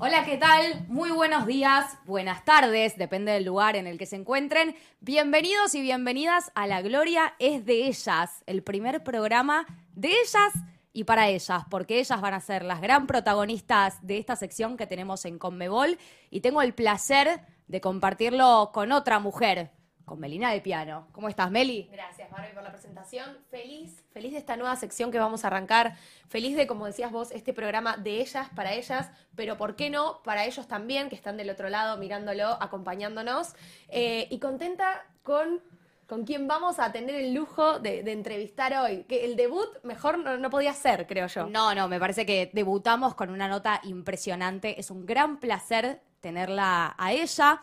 Hola, ¿qué tal? Muy buenos días, buenas tardes, depende del lugar en el que se encuentren. Bienvenidos y bienvenidas a La Gloria es de ellas, el primer programa de ellas y para ellas, porque ellas van a ser las gran protagonistas de esta sección que tenemos en Conmebol y tengo el placer de compartirlo con otra mujer, con Melina de Piano. ¿Cómo estás, Meli? Gracias, Barbie, por la presentación. Feliz, feliz de esta nueva sección que vamos a arrancar. Feliz de, como decías vos, este programa de ellas, para ellas, pero ¿por qué no? Para ellos también, que están del otro lado mirándolo, acompañándonos. Eh, y contenta con, con quien vamos a tener el lujo de, de entrevistar hoy. Que el debut mejor no, no podía ser, creo yo. No, no, me parece que debutamos con una nota impresionante. Es un gran placer tenerla a ella.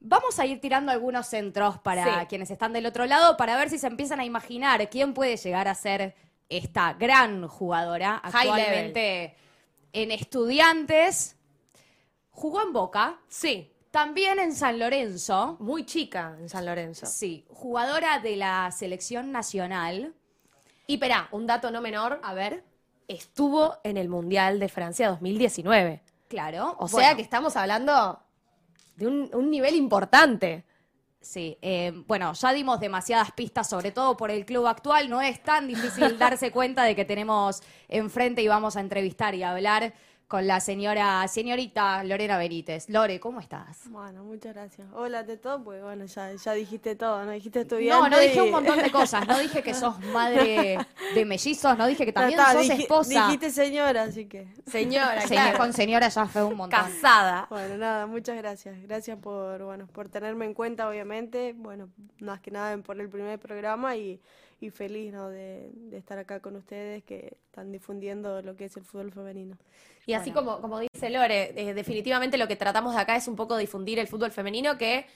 Vamos a ir tirando algunos centros para Sí. quienes están del otro lado para ver si se empiezan a imaginar quién puede llegar a ser esta gran jugadora actualmente en estudiantes. Jugó en Boca, Sí, también en San Lorenzo. muy chica en San Lorenzo. Sí, jugadora de la selección nacional. Y perá, un dato no menor, A ver, estuvo en el Mundial de Francia 2019. claro. O Bueno, sea que estamos hablando de un, un nivel importante. Sí, eh, bueno, ya dimos demasiadas pistas, sobre todo por el club actual. No es tan difícil darse cuenta de que tenemos enfrente y vamos a entrevistar y hablar con la señora, señorita Lorena Benítez. Lore, ¿cómo estás? Bueno, muchas gracias. Hola de todo, pues bueno, ya, ya dijiste todo, ¿no? Dijiste estudiante. No, no dije y- un montón de cosas. No dije que sos madre de mellizos, no dije que también está, sos dij- esposa. Dijiste señora, así que. Señora, Señor- claro. Con señora ya fue un montón. casada. Bueno, nada, muchas gracias. Gracias por, bueno, por tenerme en cuenta, obviamente. Bueno, más que nada por el primer programa y, y feliz, ¿no? De, de estar acá con ustedes que están difundiendo lo que es el fútbol femenino. Y así como, como dice Lore, eh, definitivamente lo que tratamos de acá es un poco difundir el fútbol femenino que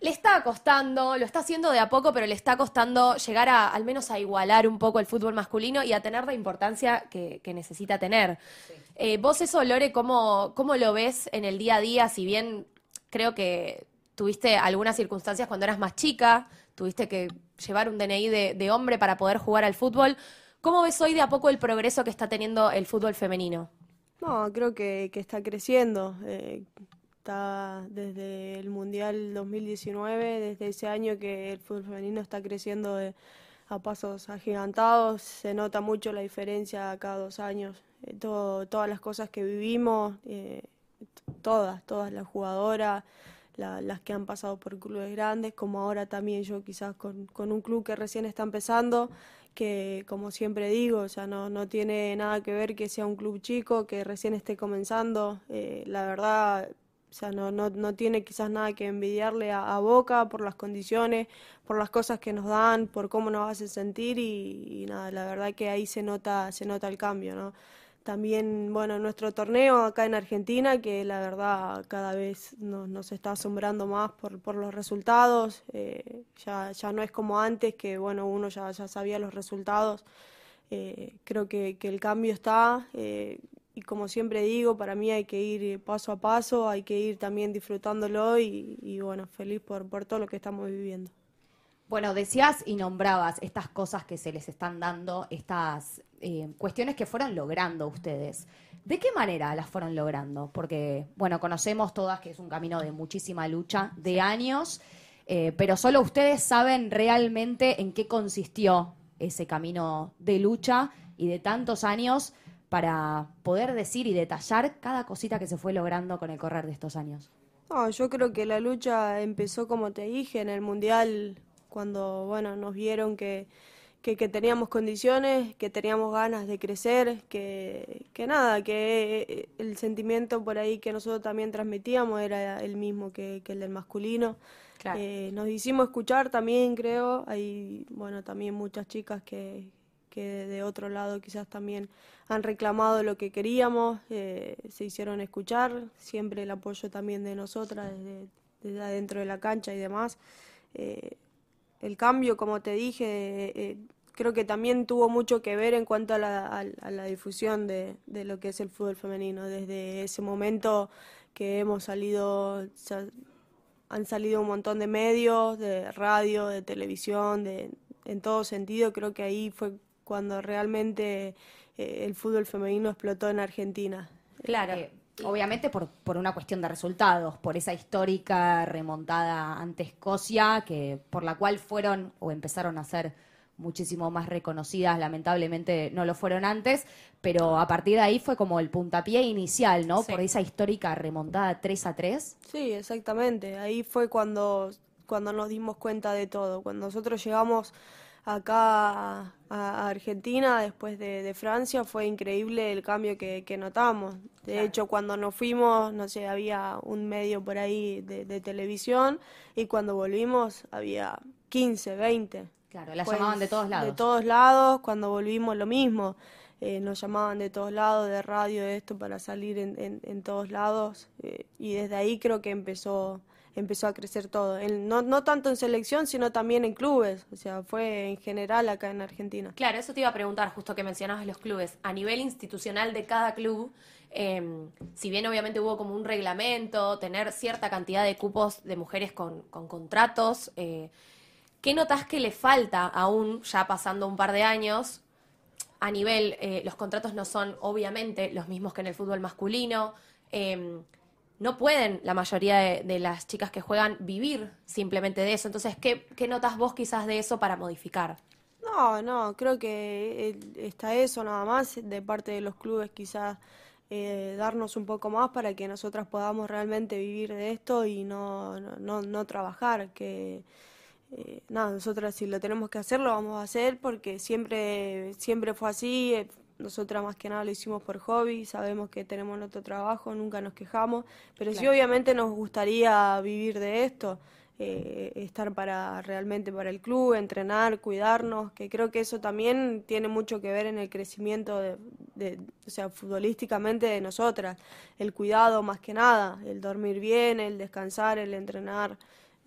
le está costando, lo está haciendo de a poco, pero le está costando llegar a al menos a igualar un poco el fútbol masculino y a tener la importancia que, que necesita tener. Eh, vos eso, Lore, ¿cómo, ¿cómo lo ves en el día a día? Si bien creo que tuviste algunas circunstancias cuando eras más chica, tuviste que llevar un DNI de, de hombre para poder jugar al fútbol. ¿Cómo ves hoy de a poco el progreso que está teniendo el fútbol femenino? No, creo que, está creciendo. eh, está desde el Mundial 2019, desde ese año que el fútbol femenino está creciendo eh, a pasos agigantados. Se nota mucho la diferencia cada dos años. Eh, todas las cosas que vivimos, eh, todas, todas las jugadoras, la- las que han pasado por clubes grandes, como ahora también yo quizás con, con un club que recién está empezando que como siempre digo, o sea, no, no tiene nada que ver que sea un club chico, que recién esté comenzando. eh, la verdad, o sea, no, no, no tiene quizás nada que envidiarle a, Boca por las condiciones, por las cosas que nos dan, por cómo nos hace sentir y, y nada, la verdad que ahí se nota, se nota el cambio, ¿no? También, bueno, nuestro torneo acá en Argentina, que la verdad cada vez nos, nos está asombrando más por, por los resultados. eh, ya, ya no es como antes, que bueno, uno ya, ya sabía los resultados. Eh, creo que, que el cambio está eh, y como siempre digo, para mí hay que ir paso a paso, hay que ir también disfrutándolo y, y bueno, feliz por, por todo lo que estamos viviendo. Bueno, decías y nombrabas estas cosas que se les están dando, estas eh, cuestiones que fueron logrando ustedes. ¿De qué manera las fueron logrando? Porque, bueno, conocemos todas que es un camino de muchísima lucha, de años, eh, pero solo ustedes saben realmente en qué consistió ese camino de lucha y de tantos años para poder decir y detallar cada cosita que se fue logrando con el correr de estos años. No, yo creo que la lucha empezó, como te dije, en el Mundial, cuando, bueno, nos vieron que, que, que teníamos condiciones, que teníamos ganas de crecer, que, que nada, que eh, el sentimiento por ahí que nosotros también transmitíamos era el mismo que, que el del masculino. Claro. Eh, nos hicimos escuchar también, creo. Hay, bueno, también muchas chicas que, que de otro lado quizás también han reclamado lo que queríamos, eh, se hicieron escuchar, siempre el apoyo también de nosotras desde, desde adentro de la cancha y demás. Eh, el cambio, como te dije, eh, creo que también tuvo mucho que ver en cuanto a la, a- a la difusión de, de lo que es el fútbol femenino. Desde ese momento que hemos salido, ya han salido un montón de medios, de radio, de televisión, de, en todo sentido, creo que ahí fue cuando realmente eh, el fútbol femenino explotó en Argentina. Claro. Eh, Obviamente por, por una cuestión de resultados, por esa histórica remontada ante Escocia, que por la cual fueron o empezaron a ser muchísimo más reconocidas, lamentablemente no lo fueron antes, pero a partir de ahí fue como el puntapié inicial, ¿no? Sí. Por esa histórica remontada 3 a 3. Sí, exactamente. Ahí fue cuando, cuando nos dimos cuenta de todo. Cuando nosotros llegamos acá a, Argentina después de, de Francia, fue increíble el cambio que, que notamos. De hecho, cuando nos fuimos, no sé, había un medio por ahí de, de televisión y cuando volvimos había 15, 20. Claro, la Pues, llamaban de todos lados. De todos lados, cuando volvimos lo mismo. Eh, nos llamaban de todos lados, de radio, de esto, para salir en, en, en todos lados. eh, y desde ahí creo que empezó, empezó a crecer todo. No, no tanto en selección, sino también en clubes. O sea, fue en general acá en Argentina. Claro, eso te iba a preguntar, justo que mencionabas los clubes. A nivel institucional de cada club, eh, si bien obviamente hubo como un reglamento, tener cierta cantidad de cupos de mujeres con, con contratos, eh, ¿qué notas que le falta aún, ya pasando un par de años? A nivel, eh, los contratos no son obviamente los mismos que en el fútbol masculino. No pueden la mayoría de, las chicas que juegan vivir simplemente de eso. Entonces, ¿qué, ¿qué notas vos quizás de eso para modificar? No, no, creo que está eso nada más de parte de los clubes quizás eh, darnos un poco más para que nosotras podamos realmente vivir de esto y no, no, no, no trabajar, que eh, nada, nosotras si lo tenemos que hacer lo vamos a hacer porque siempre, siempre fue así, eh, nosotras más que nada lo hicimos por hobby, sabemos que tenemos nuestro trabajo, nunca nos quejamos, pero sí obviamente nos gustaría vivir de esto eh, estar para realmente para el club, entrenar, cuidarnos, que creo que eso también tiene mucho que ver en el crecimiento de, de- o sea, futbolísticamente de nosotras, el cuidado más que nada, el dormir bien, el descansar, el entrenar.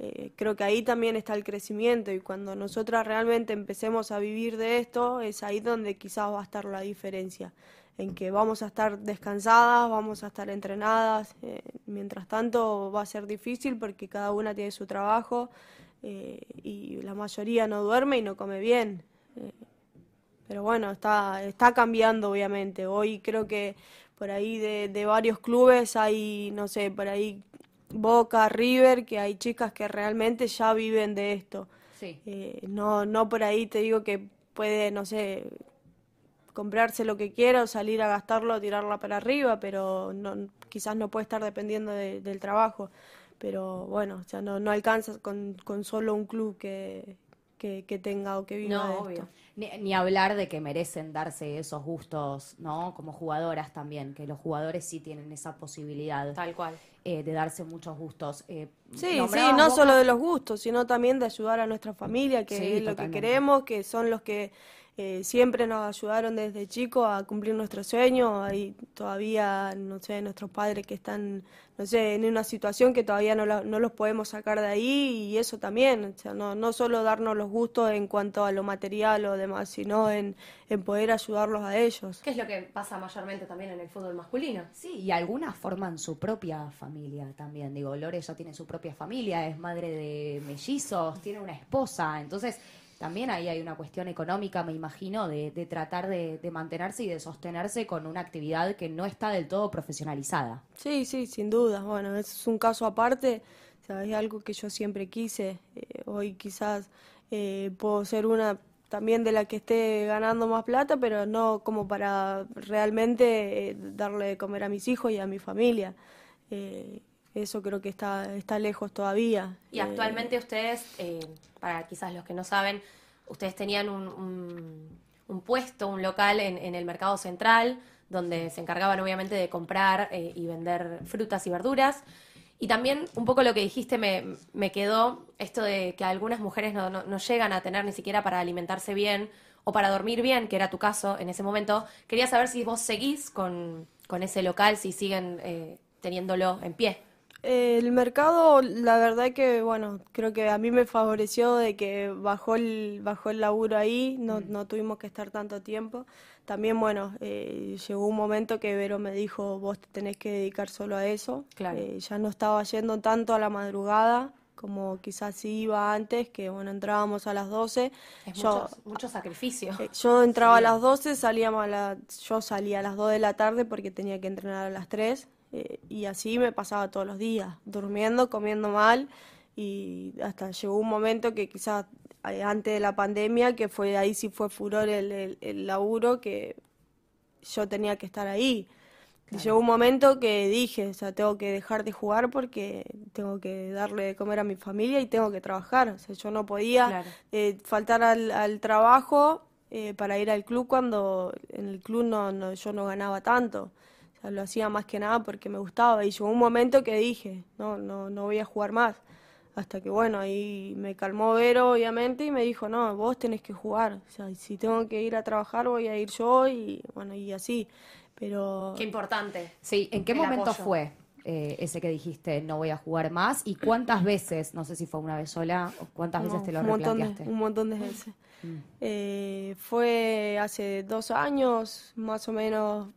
Eh, creo que ahí también está el crecimiento y cuando nosotras realmente empecemos a vivir de esto, es ahí donde quizás va a estar la diferencia, en que vamos a estar descansadas, vamos a estar entrenadas, eh, mientras tanto va a ser difícil porque cada una tiene su trabajo eh, y la mayoría no duerme y no come bien. pero bueno, está, está cambiando obviamente. Hoy creo que por ahí de, de varios clubes hay, no sé, por ahí Boca, River, que hay chicas que realmente ya viven de esto. Sí. Eh, no, no por ahí te digo que puede, no sé, comprarse lo que quiera o salir a gastarlo, tirarla para arriba, pero no, quizás no puede estar dependiendo de- del trabajo. Pero bueno, o sea, no, no alcanza con, con solo un club que, que, que tenga o que viva No, de obvio. esto. Ni, ni hablar de que merecen darse esos gustos, ¿no? Como jugadoras también, que los jugadores sí tienen esa posibilidad Tal cual. eh, de darse muchos gustos. Eh, Sí, sí, no solo de los gustos, sino también de ayudar a nuestra familia, que Sí, es lo totalmente. que queremos, que son los que eh, siempre nos ayudaron desde chicos a cumplir nuestros sueños. Hay todavía, no sé, nuestros padres que están, no sé, en una situación que todavía no, la- no los podemos sacar de ahí y eso también. O sea, no, no solo darnos los gustos en cuanto a lo material o demás, sino en, en poder ayudarlos a ellos. ¿Qué es lo que pasa mayormente también en el fútbol masculino? Sí, y algunas forman su propia familia también. Digo, Lore ya tiene su propia familia, es madre de mellizos, tiene una esposa. Entonces, también ahí hay una cuestión económica, me imagino, de, de tratar de, de mantenerse y de sostenerse con una actividad que no está del todo profesionalizada. Sí, sí, sin duda. Bueno, es un caso aparte. O sea, es algo que yo siempre quise. Eh, hoy quizás eh, puedo ser una también de la que esté ganando más plata, pero no como para realmente eh, darle de comer a mis hijos y a mi familia. Eh, eso creo que está, está lejos todavía. Y Eh, actualmente ustedes, eh, para quizás los que no saben, ustedes tenían un, un- un puesto, un local en, en el mercado central, donde se encargaban obviamente de comprar eh, y vender frutas y verduras. Y también un poco lo que dijiste me, me quedó esto de que algunas mujeres no, no- no llegan a tener ni siquiera para alimentarse bien o para dormir bien, que era tu caso en ese momento. Quería saber si vos seguís con, con ese local, si siguen eh, teniéndolo en pie. Eh, El mercado, la verdad que, bueno, creo que a mí me favoreció de que bajó el, bajó el laburo ahí, no, no tuvimos que estar tanto tiempo. También, bueno, eh, llegó un momento que Vero me dijo, vos te tenés que dedicar solo a eso. Claro. Eh, ya no estaba yendo tanto a la madrugada como quizás sí iba antes, que bueno, entrábamos a las 12. Es Yo, mucho, mucho sacrificio. eh, yo entraba a las 12, salíamos a la, yo salía a las 2 de la tarde porque tenía que entrenar a las 3 Eh, y así me pasaba todos los días, durmiendo, comiendo mal y hasta llegó un momento que quizás eh, antes de la pandemia, que fue ahí sí fue furor el, el, laburo, que yo tenía que estar ahí. Y llegó un momento que dije, o sea, tengo que dejar de jugar porque tengo que darle de comer a mi familia y tengo que trabajar. O sea, yo no podía eh, faltar al, al trabajo eh, para ir al club cuando en el club no, no, yo no ganaba tanto. O sea, lo hacía más que nada porque me gustaba. Y llegó un momento que dije, no, no, no voy a jugar más. Hasta que bueno, ahí me calmó Vero, obviamente, y me dijo, no, vos tenés que jugar. O sea, si tengo que ir a trabajar, voy a ir yo, y bueno, y así. Pero... Qué importante. Sí, ¿en qué momento fue eh, ese que dijiste, no voy a jugar más? ¿Y cuántas veces, no sé si fue una vez sola, o cuántas veces te lo un montón un montón de veces. Mm. Eh, fue hace dos años, más o menos,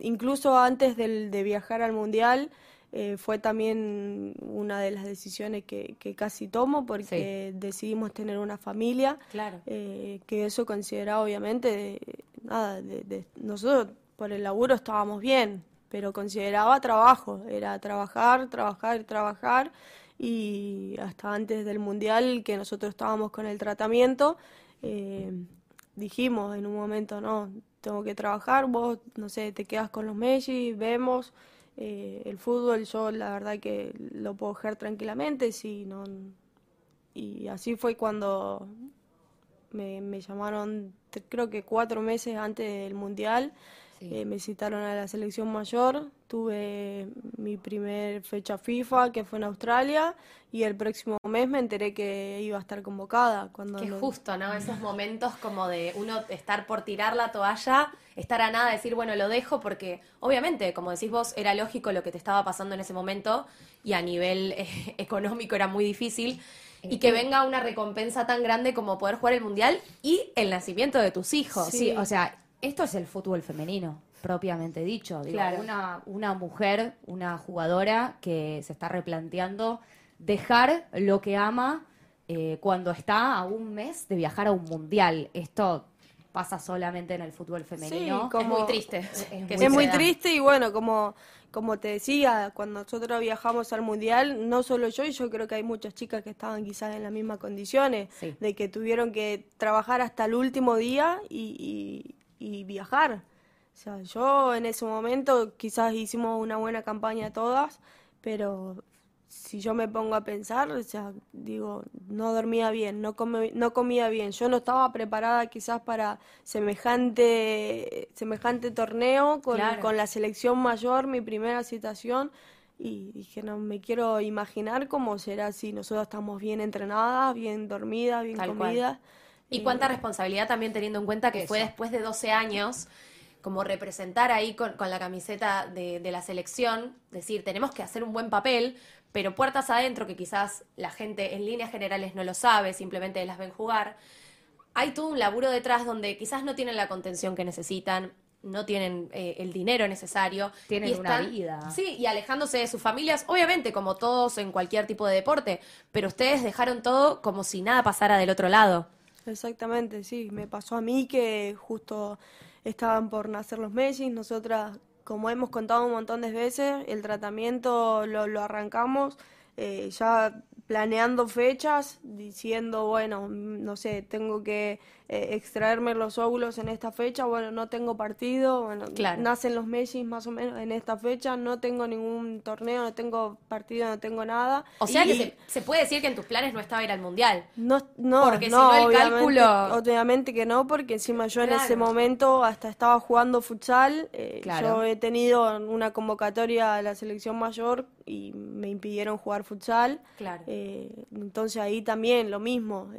incluso antes del, de viajar al Mundial, eh, fue también una de las decisiones que, casi tomo porque decidimos tener una familia. Claro. Eh, que eso consideraba obviamente, nada, de, nosotros por el laburo estábamos bien, pero consideraba trabajo, era trabajar, trabajar, trabajar. Y hasta antes del mundial que nosotros estábamos con el tratamiento, eh, dijimos en un momento, no, tengo que trabajar, vos, no sé, te quedas con los Messi, vemos. Eh, el fútbol yo la verdad que lo puedo jugar tranquilamente, sí, no, y así fue cuando me, me llamaron, creo que cuatro meses antes del Mundial, eh, me citaron a la selección mayor, tuve mi primer fecha FIFA que fue en Australia y el próximo mes me enteré que iba a estar convocada. Cuando Qué justo, ¿no? Esos momentos como de uno estar por tirar la toalla, estar a nada, decir, bueno, lo dejo porque obviamente, como decís vos, era lógico lo que te estaba pasando en ese momento y a nivel eh, económico era muy difícil y que venga una recompensa tan grande como poder jugar el mundial y el nacimiento de tus hijos. sí o sea, esto es el fútbol femenino, propiamente dicho. Digo, una, una mujer, una jugadora que se está replanteando dejar lo que ama eh, cuando está a un mes de viajar a un mundial. Esto pasa solamente en el fútbol femenino. es muy triste. Es, muy, triste y bueno, como, como te decía, cuando nosotros viajamos al mundial, no solo yo, y yo creo que hay muchas chicas que estaban quizás en las mismas condiciones, de que tuvieron que trabajar hasta el último día y, y viajar. O sea, yo en ese momento quizás hicimos una buena campaña todas, pero si yo me pongo a pensar, o sea, digo, no dormía bien, no, no comía bien, yo no estaba preparada quizás para semejante, semejante torneo con, con la selección mayor, mi primera citación, y dije, no me quiero imaginar cómo será si nosotros estamos bien entrenadas, bien dormidas, bien comidas. Y cuánta responsabilidad también teniendo en cuenta que fue después de 12 años como representar ahí con, la camiseta de, la selección, decir, tenemos que hacer un buen papel, pero puertas adentro, que quizás la gente en líneas generales no lo sabe, simplemente las ven jugar. Hay todo un laburo detrás donde quizás no tienen la contención que necesitan, no tienen eh, el dinero necesario. Tienen una vida. Sí, y alejándose de sus familias, obviamente, como todos en cualquier tipo de deporte, pero ustedes dejaron todo como si nada pasara del otro lado. Exactamente, sí. Me pasó a mí que justo estaban por nacer los Messi. Nosotras, como hemos contado un montón de veces, el tratamiento lo, lo arrancamos eh, ya planeando fechas, diciendo, bueno, no sé, tengo que eh, extraerme los óvulos en esta fecha, bueno, no tengo partido, bueno, nacen los Messi más o menos en esta fecha, no tengo ningún torneo, no tengo partido, no tengo nada. O sea que se, puede decir que en tus planes no estaba ir al Mundial. No, no, porque si no el cálculo... Obviamente que no, porque encima yo en ese momento hasta estaba jugando futsal, eh, yo he tenido una convocatoria a la selección mayor y me impidieron jugar futsal. Claro. Eh, entonces ahí también lo mismo,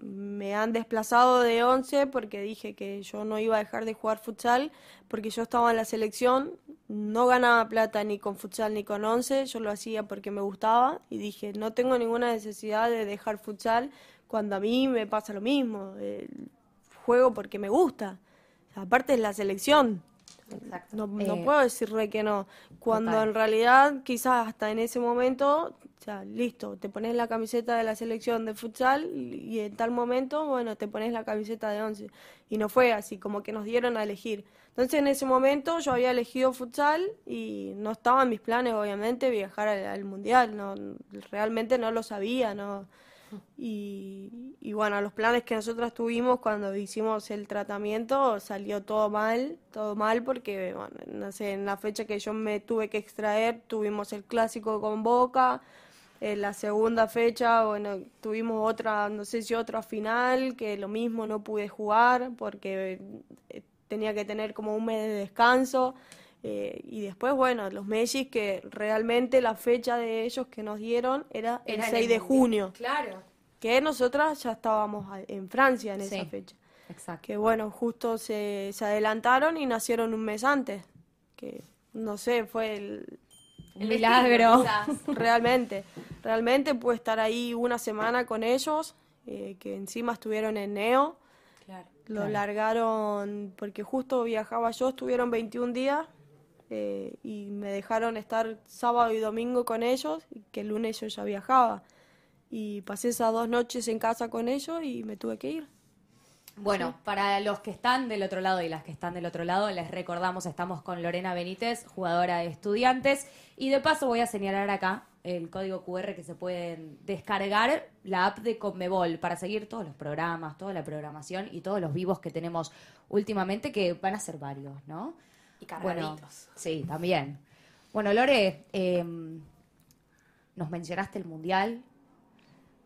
me han desplazado de 11 porque dije que yo no iba a dejar de jugar futsal porque yo estaba en la selección, no ganaba plata ni con futsal ni con 11, yo lo hacía porque me gustaba y dije, no tengo ninguna necesidad de dejar futsal cuando a mí me pasa lo mismo, juego porque me gusta, aparte es la selección, Exacto. No, no Eh, puedo decirle que no. Cuando total. en realidad, quizás hasta en ese momento, o sea, listo, te pones la camiseta de la selección de futsal y, en tal momento, bueno, te pones la camiseta de once. Y no fue así, como que nos dieron a elegir. Entonces en ese momento yo había elegido futsal y no estaba en mis planes, obviamente, viajar al, al mundial. No, realmente no lo sabía, no. Y, y bueno, los planes que nosotros tuvimos cuando hicimos el tratamiento salió todo mal, todo mal porque, bueno, no sé, en la fecha que yo me tuve que extraer tuvimos el clásico con Boca, en la segunda fecha, bueno, tuvimos otra, no sé si otra final, que lo mismo no pude jugar porque eh, tenía que tener como un mes de descanso. Eh, y después, bueno, los Messi que realmente la fecha de ellos que nos dieron era el Era en 6 de junio Claro. que nosotras ya estábamos en Francia en esa fecha. Exacto. Que bueno, justo se, se adelantaron y nacieron un mes antes. Que no sé, fue el, milagro. realmente. Realmente pude estar ahí una semana con ellos, eh, que encima estuvieron en Neo. Claro. Lo Claro. largaron porque justo viajaba yo, estuvieron 21 días eh, y me dejaron estar sábado y domingo con ellos, y que el lunes yo ya viajaba. Y pasé esas dos noches en casa con ellos y me tuve que ir. Bueno, para los que están del otro lado y las que están del otro lado, les recordamos, estamos con Lorena Benítez, jugadora de estudiantes, y de paso voy a señalar acá el código QR que se pueden descargar la app de Conmebol para seguir todos los programas, toda la programación y todos los vivos que tenemos últimamente, que van a ser varios, ¿no? Y Bueno, cargaditos. sí, también. Bueno, Lore, eh, nos mencionaste el Mundial,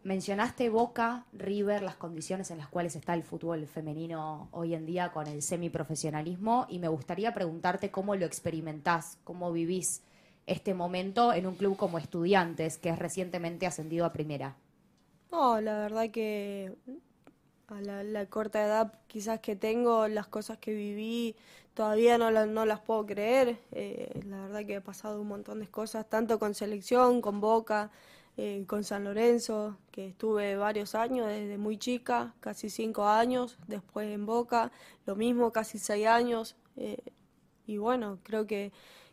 mencionaste Boca, River, las condiciones en las cuales está el fútbol femenino hoy en día con el semiprofesionalismo y me gustaría preguntarte cómo lo experimentás, cómo vivís este momento en un club como Estudiantes, que es recientemente ascendido a primera. No, la verdad que a la, la corta edad quizás que tengo, las cosas que viví, todavía no, no las puedo creer. Eh, la verdad que he pasado un montón de cosas, tanto con selección, con Boca, eh, con San Lorenzo, que estuve varios años, desde muy chica, casi cinco años, después en Boca, lo mismo, casi seis años. eh, y bueno, creo que,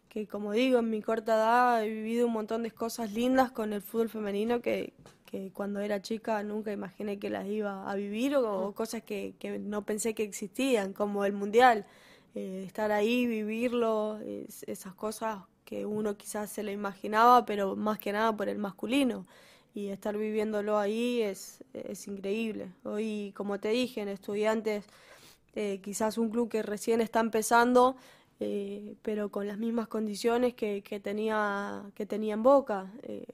que como digo, en mi corta edad he vivido un montón de cosas lindas con el fútbol femenino que, que cuando era chica nunca imaginé que las iba a vivir o, o cosas que, que no pensé que existían, como el mundial. Eh, estar ahí, vivirlo, es- esas cosas que uno quizás se lo imaginaba, pero más que nada por el masculino. Y estar viviéndolo ahí es, es increíble. Hoy, como te dije, en estudiantes, eh, quizás un club que recién está empezando, eh, pero con las mismas condiciones que, que tenía, que tenía en Boca. Eh,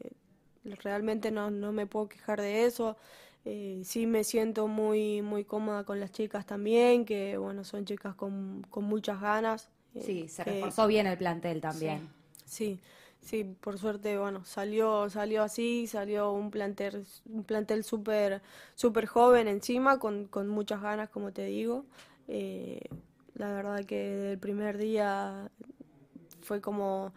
realmente no, no me puedo quejar de eso. Eh, sí me siento muy, muy cómoda con las chicas también, que bueno, son chicas con, con muchas ganas. eh, Sí, se que- reforzó bien el plantel también. Sí, sí, por suerte, bueno, salió, salió así, salió un plantel, un plantel súper, súper joven encima, con, con muchas ganas, como te digo. Eh, la verdad que desde el primer día fue como,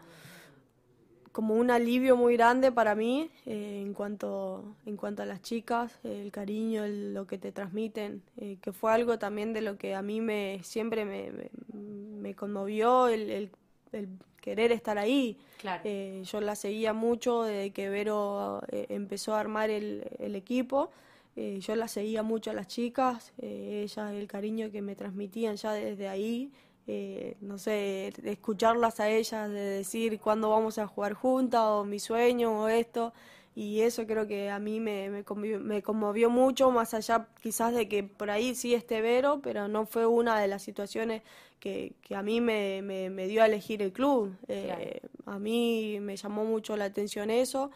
como un alivio muy grande para mí eh, en cuanto, en cuanto a las chicas, el cariño, el- lo que te transmiten, eh, que fue algo también de lo que a mí me siempre me, me, me conmovió, el, el- el querer estar ahí. Claro. Eh, yo la seguía mucho desde que Vero empezó a armar el, equipo. Yo la seguía mucho a las chicas, ellas el cariño que me transmitían ya desde ahí. Eh, no sé, escucharlas a ellas, de decir cuándo vamos a jugar juntas o mi sueño o esto. Y eso creo que a mí me, me, conmovió, me conmovió mucho, más allá quizás de que por ahí sí esté Vero, pero no fue una de las situaciones que, que a mí me, me, me dio a elegir el club. Eh, A mí me llamó mucho la atención eso,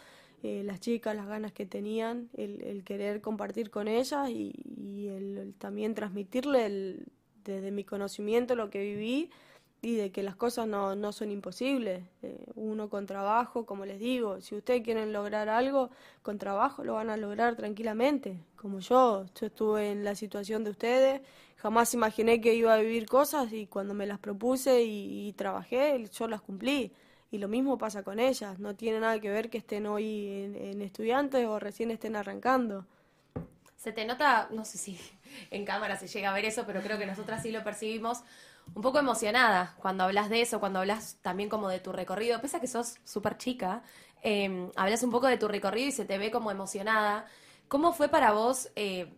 eh, las chicas, las ganas que tenían, el, el querer compartir con ellas y, y el, el también transmitirle el- desde mi conocimiento lo que viví y de que las cosas no, no son imposibles. Eh, uno con trabajo, como les digo, si ustedes quieren lograr algo, con trabajo lo van a lograr tranquilamente, como yo. Yo estuve en la situación de ustedes, jamás imaginé que iba a vivir cosas y cuando me las propuse y, y trabajé, yo las cumplí. Y lo mismo pasa con ellas, no tiene nada que ver que estén hoy en, en estudiantes o recién estén arrancando. Se te nota, no sé si en cámara se llega a ver eso, pero creo que nosotras sí lo percibimos, un poco emocionada cuando hablas de eso, cuando hablas también como de tu recorrido, pese a que sos súper chica, eh, hablas un poco de tu recorrido y se te ve como emocionada. ¿Cómo fue para vos eh,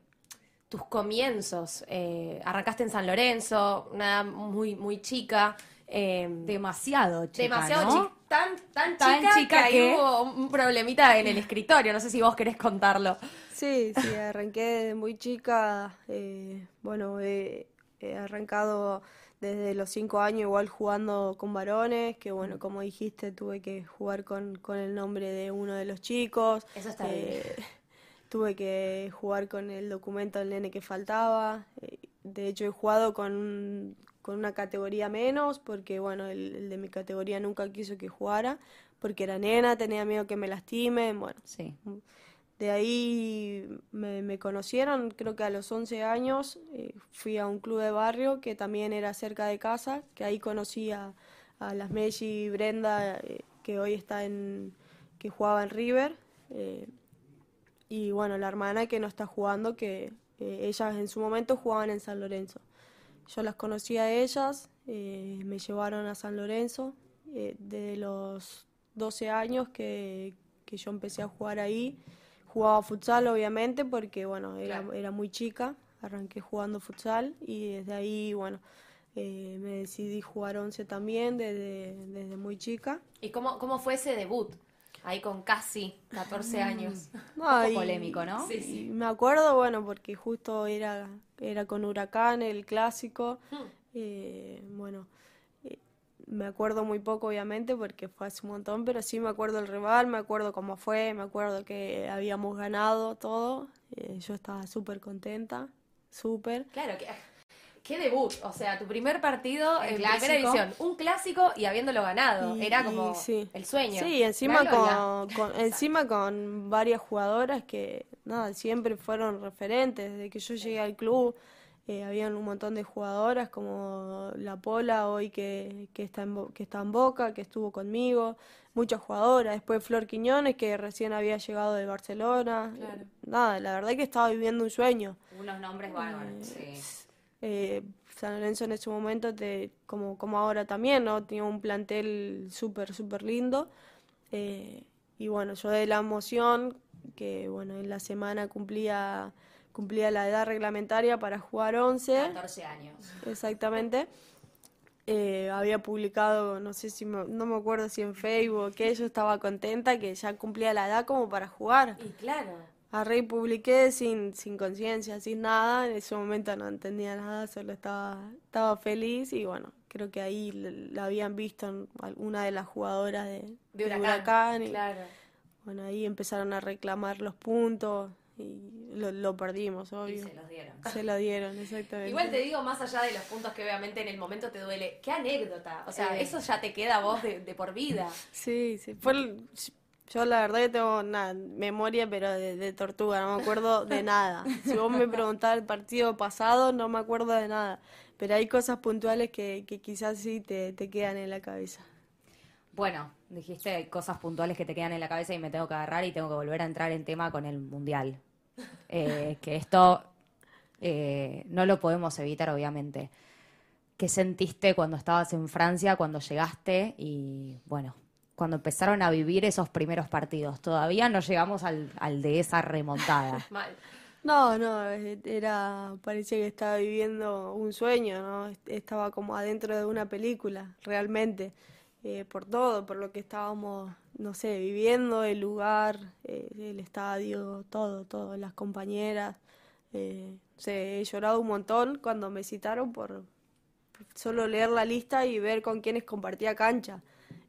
tus comienzos? Eh, arrancaste en San Lorenzo, una muy, muy chica. eh, Demasiado chica, demasiado ¿no? chica, tan, tan, Tan chica, chica que- hubo un problemita en el escritorio. No sé si vos querés contarlo. Sí, sí, arranqué desde muy chica. eh, bueno, he, he arrancado desde los cinco años igual jugando con varones, que bueno, como dijiste, tuve que jugar con, con el nombre de uno de los chicos. Eso está bien. eh, tuve que jugar con el documento del nene que faltaba. eh, de hecho, he jugado con, un- con una categoría menos, porque bueno, el, el de mi categoría nunca quiso que jugara, porque era nena, tenía miedo que me lastimen, bueno. Sí. De ahí me, conocieron, creo que a los 11 años eh, fui a un club de barrio que también era cerca de casa, que ahí conocí a, las Messi y Brenda, eh, que hoy está en, que jugaba en River, eh, y bueno, la hermana que no está jugando, que ellas en su momento jugaban en San Lorenzo. Yo las conocí a ellas, me llevaron a San Lorenzo, eh, de los 12 años que, que yo empecé a jugar ahí. Jugaba futsal, obviamente, porque bueno, era, Claro. era muy chica, arranqué jugando futsal y desde ahí, bueno, eh, me decidí jugar 11 también desde, desde muy chica. ¿Y cómo, cómo fue ese debut? Ahí con casi 14 años. No, poco y- polémico, ¿no? Sí, sí. me acuerdo, bueno, porque justo era, era con Huracán, el clásico. Hmm. eh, bueno, me acuerdo muy poco, obviamente, porque fue hace un montón, pero sí me acuerdo el rival, me acuerdo cómo fue, me acuerdo que habíamos ganado todo. eh, yo estaba súper contenta, súper. Claro, que, qué debut. O sea, tu primer partido El en clásico. primera división. Un clásico y habiéndolo ganado. Y- Era como sí. el sueño. Sí, encima La con, con- encima con varias jugadoras que nada, siempre fueron referentes. Desde que yo llegué al club, eh, habían un montón de jugadoras como La Pola, hoy que, que, está en, que está en Boca, que estuvo conmigo. Muchas jugadoras. Después Flor Quiñones, que recién había llegado de Barcelona. Claro. Eh, nada, la verdad que estaba viviendo un sueño. Unos nombres bárbaros. Sí. Eh, San Lorenzo en ese momento, te, como, como ahora también, ¿no? Tenía un plantel súper, súper lindo. Eh, y bueno, yo de la emoción, que bueno, en la semana cumplía, cumplía la edad reglamentaria para jugar 11, 14 años. exactamente. Eh, había publicado, no sé si, me- no me acuerdo si en Facebook, que yo estaba contenta que ya cumplía la edad como para jugar. Y claro. Y publiqué sin, sin conciencia, sin nada. En ese momento no entendía nada, solo estaba, estaba feliz y bueno, creo que ahí la habían visto en alguna de las jugadoras de, De huracán. Huracán y Claro. bueno, ahí empezaron a reclamar los puntos y lo, lo perdimos, Y obvio. se los dieron. Se lo dieron, exactamente. Igual te digo, más allá de los puntos que obviamente en el momento te duele, qué anécdota. O sea, Eh. eso ya te queda a vos de, de por vida. Sí, sí. Fue el- yo la verdad que tengo una memoria, pero de, de tortuga, no me acuerdo de nada. Si vos me preguntás el partido pasado, no me acuerdo de nada. Pero hay cosas puntuales que, que quizás sí te, te quedan en la cabeza. Bueno, dijiste cosas puntuales que te quedan en la cabeza y me tengo que agarrar y tengo que volver a entrar en tema con el mundial. Eh, que esto eh, no lo podemos evitar, obviamente. ¿Qué sentiste cuando estabas en Francia, cuando llegaste y, bueno, cuando empezaron a vivir esos primeros partidos? Todavía no llegamos al, al de esa remontada. Mal. No, no, era, parecía que estaba viviendo un sueño, ¿no? Est- Estaba como adentro de una película, realmente, eh, por todo, por lo que estábamos, no sé, viviendo, el lugar, eh, el estadio, todo, todo, las compañeras. Eh, no sé, he llorado un montón cuando me citaron por, por solo leer la lista y ver con quiénes compartía cancha.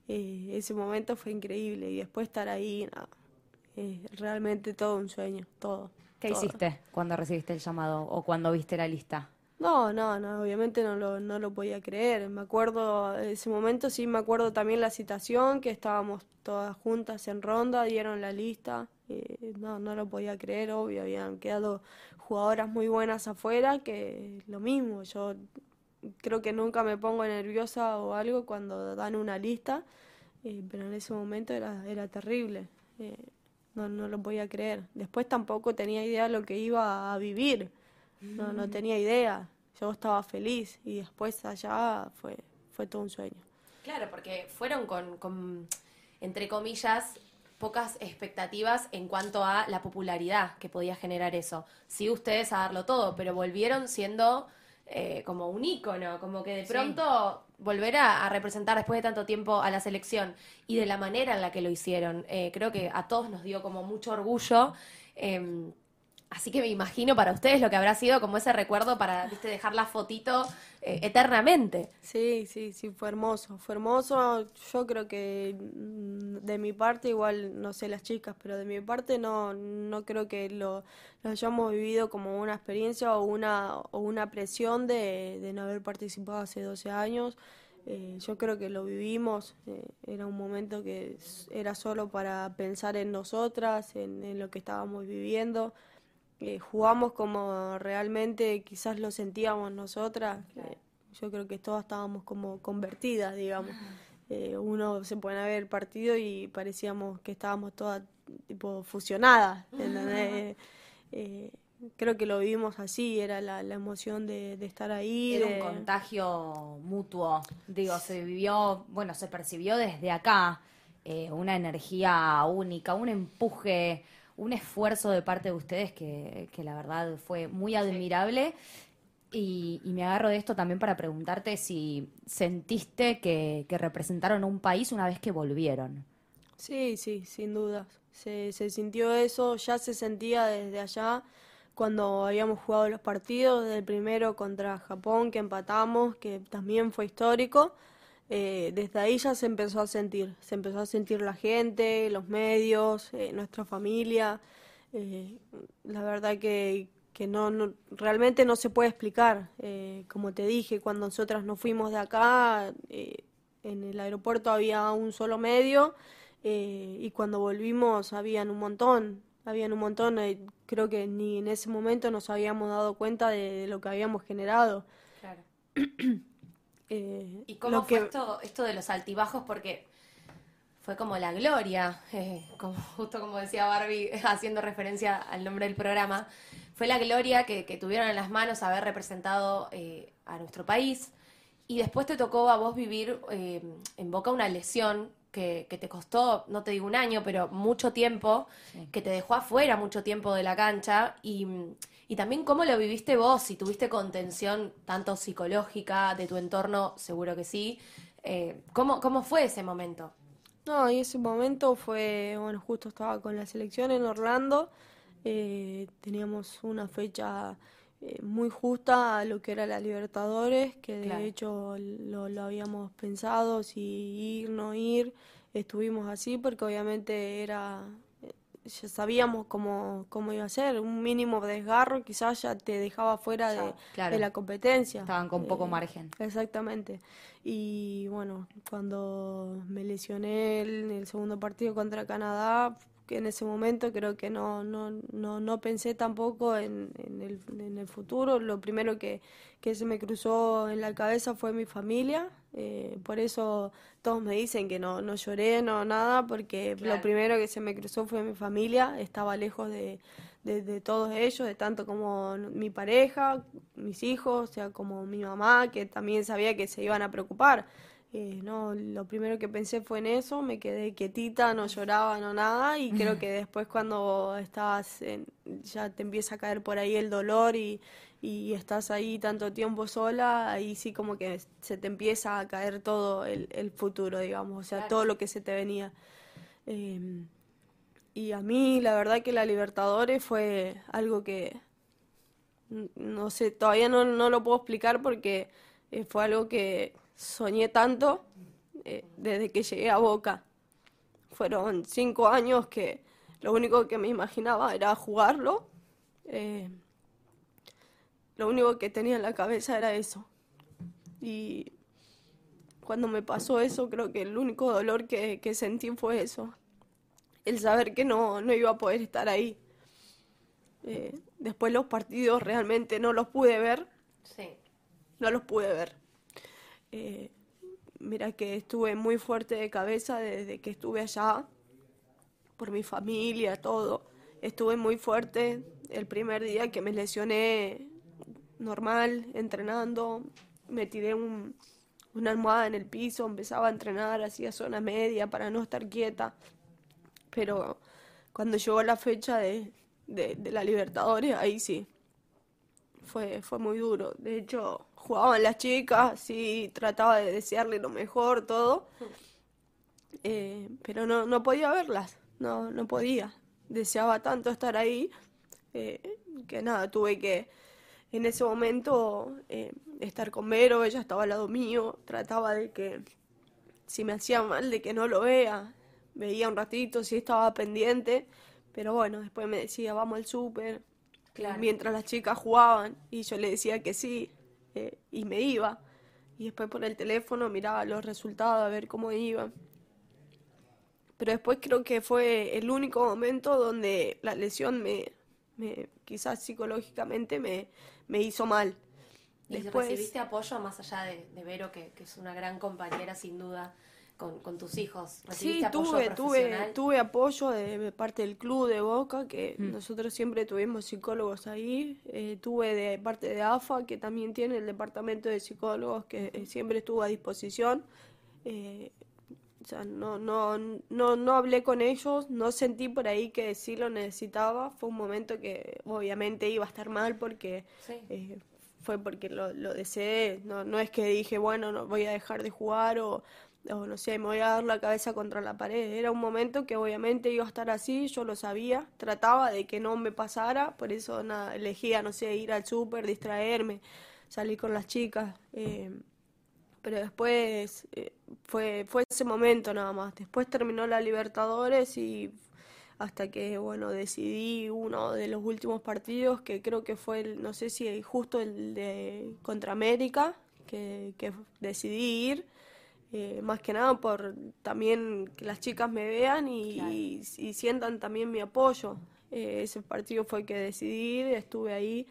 Eh, ese momento fue increíble y después estar ahí, realmente todo un sueño, todo. ¿Qué todo. hiciste cuando recibiste el llamado o cuando viste la lista? No, no, no, obviamente no lo, no lo podía creer. Me acuerdo, ese momento sí me acuerdo también la citación, que estábamos todas juntas en ronda, dieron la lista. eh, no, no lo podía creer, obvio, habían quedado jugadoras muy buenas afuera, que lo mismo, yo creo que nunca me pongo nerviosa o algo cuando dan una lista, eh, pero en ese momento era, era terrible. eh, no, no lo podía creer. Después tampoco tenía idea de lo que iba a vivir. No, no tenía idea. yo estaba feliz y después allá fue, fue todo un sueño. Claro, porque fueron con, con, entre comillas, pocas expectativas en cuanto a la popularidad que podía generar eso. Sí, ustedes a darlo todo, pero volvieron siendo eh, como un ícono, como que de pronto volver a, representar después de tanto tiempo a la selección y de la manera en la que lo hicieron, eh, creo que a todos nos dio como mucho orgullo. Em, Así que me imagino para ustedes lo que habrá sido como ese recuerdo para ¿viste, dejar la fotito eh, eternamente. Sí, sí, sí, fue hermoso. Fue hermoso. Yo creo que mm, de mi parte, igual no sé las chicas, pero de mi parte no, no creo que lo, hayamos vivido como una experiencia o una, o una presión de, de no haber participado hace 12 años. Eh, yo creo que lo vivimos, eh, era un momento que era solo para pensar en nosotras, en lo que estábamos viviendo. Eh, jugamos como realmente quizás lo sentíamos nosotras. yo creo que todas estábamos como convertidas, digamos. Eh, uno se pone a ver el partido y parecíamos que estábamos todas tipo fusionadas. Eh, creo que lo vivimos así, era la, emoción de, estar ahí. Era un contagio mutuo, digo, se vivió, bueno, se percibió desde acá una energía única, un empuje un esfuerzo de parte de ustedes que, la verdad fue muy admirable. Y, me agarro de esto también para preguntarte si sentiste que, representaron un país una vez que volvieron. Sí, sí, sin duda. Se, se sintió eso, ya se sentía desde allá cuando habíamos jugado los partidos, del primero contra Japón que empatamos, que también fue histórico. Eh, desde ahí ya se empezó a sentir, se empezó a sentir la gente, los medios, eh, nuestra familia. Eh, la verdad que, que no, no, realmente no se puede explicar. como te dije, cuando nosotras nos fuimos de acá, en el aeropuerto había un solo medio y cuando volvimos habían un montón, habían un montón. creo que ni en ese momento nos habíamos dado cuenta de lo que habíamos generado. Claro. Eh, ¿Y cómo fue esto, esto de los altibajos? Porque fue como la gloria, eh, como, justo como decía Barbie, haciendo referencia al nombre del programa, fue la gloria que, tuvieron en las manos haber representado eh, a nuestro país. Y después te tocó a vos vivir en Boca una lesión que, te costó, no te digo un año, pero mucho tiempo, que te dejó afuera mucho tiempo de la cancha. Y y también cómo lo viviste vos, si tuviste contención tanto psicológica de tu entorno, seguro que sí. Eh, ¿cómo, ¿Cómo fue ese momento? No, y ese momento fue, bueno, justo estaba con la selección en Orlando, eh, teníamos una fecha eh, muy justa a lo que era la Libertadores, que de hecho lo, lo, habíamos pensado, si ir, no ir, estuvimos así porque obviamente era ya sabíamos cómo, cómo iba a ser. Un mínimo desgarro quizás ya te dejaba fuera de, la competencia. Estaban con poco eh, margen. Exactamente. Y bueno, cuando me lesioné en el segundo partido contra Canadá, que en ese momento creo que no, no, no, no pensé tampoco en, en, el, en el futuro. Lo primero que, que se me cruzó en la cabeza fue mi familia. Eh, por eso todos me dicen que no, no lloré, no nada, porque lo primero que se me cruzó fue mi familia. Estaba lejos de, de, de, todos ellos, de tanto como mi pareja, mis hijos, o sea, como mi mamá, que también sabía que se iban a preocupar. Eh, no, lo primero que pensé fue en eso, me quedé quietita, no lloraba, no nada, y creo que después cuando estás, ya te empieza a caer por ahí el dolor y, y estás ahí tanto tiempo sola, ahí sí como que se te empieza a caer todo el, el futuro, digamos, o sea, todo lo que se te venía. Em, y a mí la verdad que la Libertadores fue algo que, no sé, todavía no, no lo puedo explicar porque eh, fue algo que soñé tanto eh, desde que llegué a Boca. Fueron cinco años que lo único que me imaginaba era jugarlo. Eh, lo único que tenía en la cabeza era eso. Y cuando me pasó eso, creo que el único dolor que, sentí fue eso. El saber que no, no iba a poder estar ahí. Eh, después los partidos realmente no los pude ver. Sí. No los pude ver. Eh, mira que estuve muy fuerte de cabeza desde que estuve allá, por mi familia, todo. Estuve muy fuerte el primer día que me lesioné, normal, entrenando, me tiré un, una almohada en el piso, empezaba a entrenar, hacía zona media para no estar quieta, pero cuando llegó la fecha de, de, la Libertadores, ahí sí, fue, fue muy duro. De hecho, jugaban las chicas, sí, trataba de desearle lo mejor, todo, eh, pero no, no podía verlas, no, no podía. Deseaba tanto estar ahí eh, que nada, tuve que en ese momento eh, estar con Vero, ella estaba al lado mío, trataba de que si me hacía mal de que no lo vea, veía un ratito, si estaba pendiente, pero bueno, después me decía, vamos al súper, mientras las chicas jugaban, y yo le decía que sí, eh, y me iba, y después por el teléfono miraba los resultados a ver cómo iba. Pero después creo que fue el único momento donde la lesión me, me quizás psicológicamente me, me hizo mal. Después, ¿Y recibiste apoyo más allá de, Vero, que, es una gran compañera sin duda? Con, tus hijos? Sí, tuve, tuve, tuve apoyo de, parte del club de Boca, que mm. nosotros siempre tuvimos psicólogos ahí. Eh, tuve de parte de AFA, que también tiene el departamento de psicólogos, que eh, siempre estuvo a disposición. Eh, o sea, no, no, no, no hablé con ellos, no sentí por ahí que sí lo necesitaba. Fue un momento que obviamente iba a estar mal porque fue porque lo, lo deseé, no, no es que dije, bueno, no voy a dejar de jugar o, o no sé, me voy a dar la cabeza contra la pared. Era un momento que obviamente iba a estar así, yo lo sabía, trataba de que no me pasara, por eso elegía, no sé, ir al súper, distraerme, salir con las chicas. Eh, pero después eh, fue, fue ese momento nada más. Después terminó la Libertadores y hasta que, bueno, decidí uno de los últimos partidos, que creo que fue, el, no sé si justo el de contra América, que, que decidí ir, eh, más que nada por también que las chicas me vean y, y, sientan también mi apoyo. Eh, ese partido fue el que decidí estuve ahí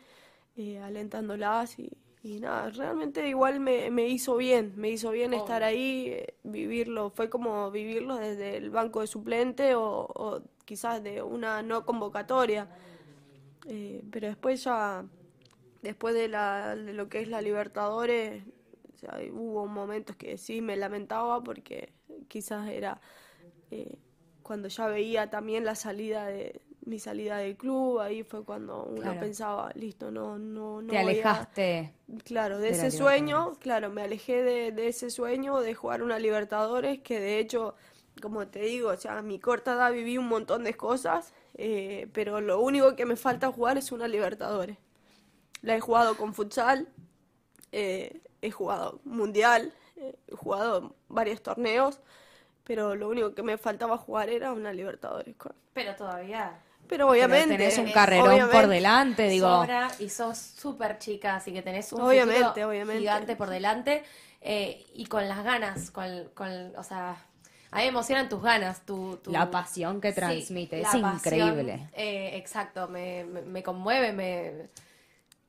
eh, alentándolas y, y nada, realmente igual me, me, hizo bien, me hizo bien estar ahí, vivirlo, fue como vivirlo desde el banco de suplente o quizás de una no convocatoria. Pero después ya, después de, la, de lo que es la Libertadores, hubo momentos que sí me lamentaba porque quizás era eh, cuando ya veía también la salida de mi salida del club, ahí fue cuando uno pensaba, listo, no, no, no. Te alejaste. claro, de, ese sueño, claro, me alejé de, de ese sueño de jugar una Libertadores que de hecho como te digo, o sea, a mi corta edad viví un montón de cosas, eh, pero lo único que me falta jugar es una Libertadores. La he jugado con futsal, eh, he jugado mundial, eh, he jugado varios torneos, pero lo único que me faltaba jugar era una Libertadores. Pero todavía. Pero obviamente. tenés un carrerón por delante, digo. y sos súper chica, así que tenés un obviamente, obviamente. gigante por delante. y con las ganas, con, con, o sea, a mí me emocionan tus ganas, tu... La pasión que transmite, es increíble. Eh, exacto, me, me, conmueve, me...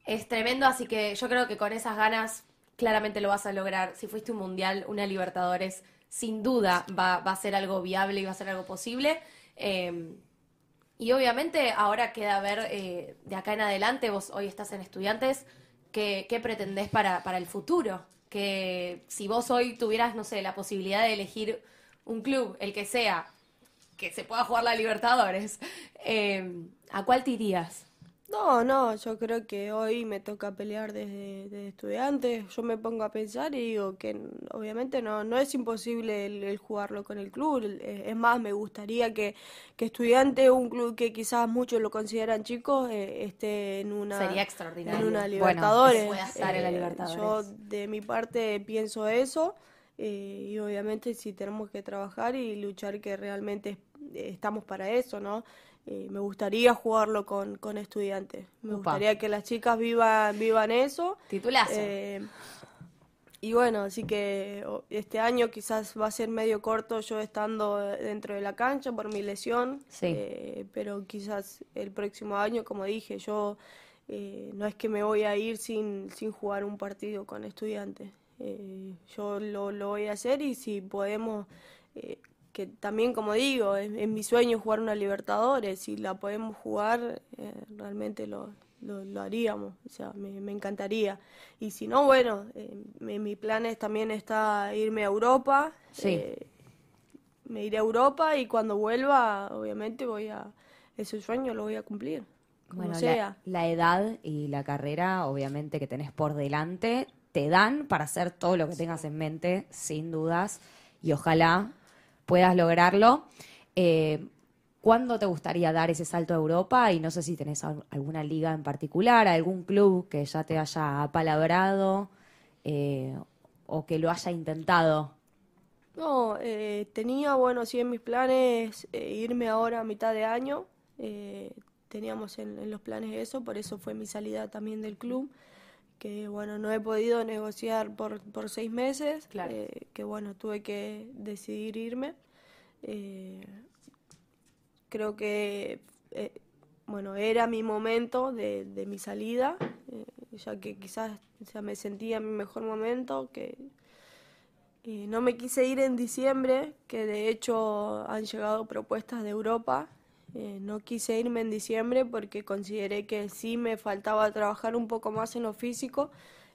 Es tremendo, así que yo creo que con esas ganas claramente lo vas a lograr. Si fuiste un mundial, una Libertadores, sin duda va, a ser algo viable y va a ser algo posible. Eh, y obviamente ahora queda ver eh, de acá en adelante, vos hoy estás en estudiantes, ¿qué, qué pretendés para, para el futuro? Que si vos hoy tuvieras, no sé, la posibilidad de elegir un club, el que sea, que se pueda jugar la Libertadores, eh, ¿a cuál te irías? No, no, yo creo que hoy me toca pelear desde, estudiante. Yo me pongo a pensar y digo que obviamente no, no es imposible el, jugarlo con el club. Es más, me gustaría que, que estudiante, un club que quizás muchos lo consideran chicos, eh, esté en una, Sería extraordinario. En una Libertadores. pueda estar en la eh, Libertadores. Yo de mi parte pienso eso. Eh, y obviamente si tenemos que trabajar y luchar que realmente estamos para eso, ¿no? Eh, me gustaría jugarlo con, con estudiantes. Me gustaría que las chicas vivan, vivan eso. Titulazo. Eh, y bueno, así que este año quizás va a ser medio corto yo estando dentro de la cancha por mi lesión, pero quizás el próximo año, como dije, yo no es que me voy a ir sin, sin jugar un partido con estudiantes. Eh, yo lo, lo, voy a hacer y si podemos, eh, que también como digo, es, mi sueño jugar una Libertadores, si la podemos jugar, eh, realmente lo, lo, lo haríamos, o sea, me, me encantaría. Y si no, bueno, eh, mi, mi planes también está irme a Europa. Sí. eh, me iré a Europa y cuando vuelva, obviamente voy a, ese sueño lo voy a cumplir, como Bueno, la, sea. la edad y la carrera, obviamente, que tenés por delante, te dan para hacer todo lo que tengas en mente, sin dudas, y ojalá puedas lograrlo. Eh, ¿Cuándo te gustaría dar ese salto a Europa? Y no sé si tenés al- alguna liga en particular, algún club que ya te haya apalabrado eh, o que lo haya intentado. No, eh, tenía, bueno, sí en mis planes eh, irme ahora a mitad de año. eh, teníamos en, en los planes eso, por eso fue mi salida también del club. Que bueno, no he podido negociar por, por seis meses. Claro. eh, que bueno, tuve que decidir irme. Eh, creo que, eh, bueno, era mi momento de, de mi salida, ya que quizás o sea, me sentía en mi mejor momento, que no me quise ir en diciembre, que de hecho han llegado propuestas de Europa. Eh, no quise irme en diciembre porque consideré que sí me faltaba trabajar un poco más en lo físico,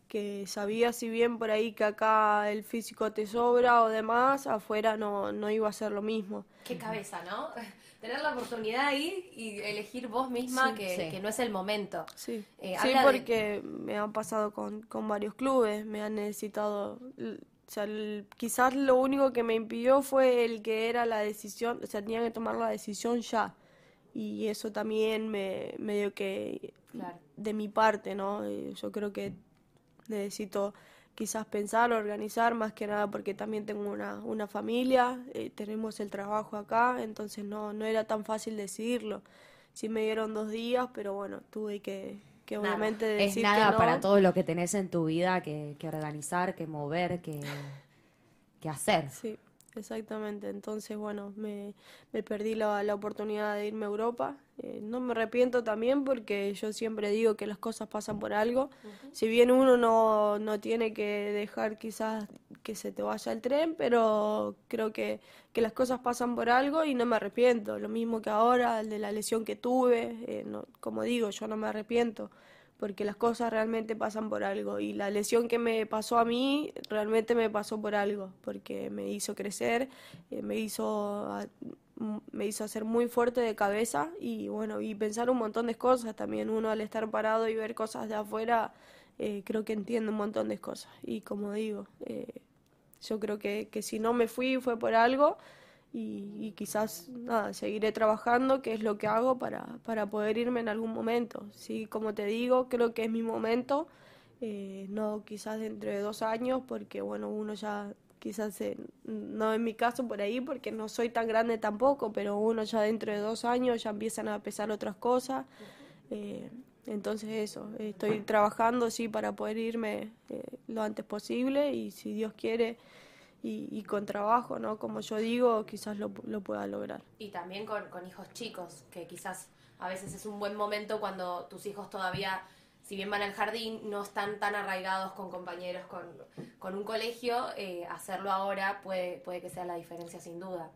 que sabía si bien por ahí que acá el físico te sobra o demás, afuera no, no iba a ser lo mismo. Qué cabeza, ¿no? Tener la oportunidad ahí y elegir vos misma Sí. que, Sí. que no es el momento. Sí, Eh, sí de- porque me han pasado con, con varios clubes, me han necesitado, l- o sea, el- quizás lo único que me impidió fue el que era la decisión, o sea, tenían que tomar la decisión ya. Y eso también me medio que Claro. de mi parte, ¿no? Eh, Yo creo que necesito quizás pensar, organizar, más que nada porque también tengo una, una familia, eh, tenemos el trabajo acá, entonces no, no era tan fácil decidirlo. Sí me dieron dos días, pero bueno, tuve que, que Nada. obviamente Es decir nada que no. para todo lo que tenés en tu vida que, que organizar, que mover, que, que hacer. Sí, exactamente. Entonces, bueno, me, me perdí la, la oportunidad de irme a Europa. Eh, no me arrepiento también porque yo siempre digo que las cosas pasan por algo. Si bien uno no, no tiene que dejar quizás que se te vaya el tren, pero creo que, que las cosas pasan por algo y no me arrepiento. Lo mismo que ahora, el de la lesión que tuve, eh, no- como digo, yo no me arrepiento porque las cosas realmente pasan por algo y la lesión que me pasó a mí realmente me pasó por algo, porque me hizo crecer, eh, me hizo a- m- me hizo ser muy fuerte de cabeza y bueno, y pensar un montón de cosas también. Uno al estar parado y ver cosas de afuera eh, creo que entiende un montón de cosas. Y como digo, eh, yo creo que, que si no me fui fue por algo y, y quizás nada, seguiré trabajando, que es lo que hago para, para poder irme en algún momento. Sí, como te digo, creo que es mi momento, eh, no quizás dentro de dos años, porque bueno, uno ya quizás, eh, no en mi caso por ahí, porque no soy tan grande tampoco, pero uno ya dentro de dos años ya empiezan a pesar otras cosas. Eh, entonces eso, estoy trabajando sí para poder irme eh, lo antes posible y si Dios quiere y, y con trabajo, ¿no? Como yo digo, quizás lo, lo pueda lograr. Y también con, con hijos chicos, que quizás a veces es un buen momento cuando tus hijos todavía, si bien van al jardín, no están tan arraigados con compañeros, con, con un colegio, eh, hacerlo ahora puede, puede que sea la diferencia sin duda.